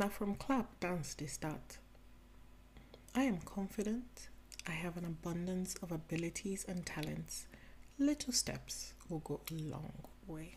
Now, from clap, dance they start. I am confident I have an abundance of abilities and talents. Little steps will go a long way.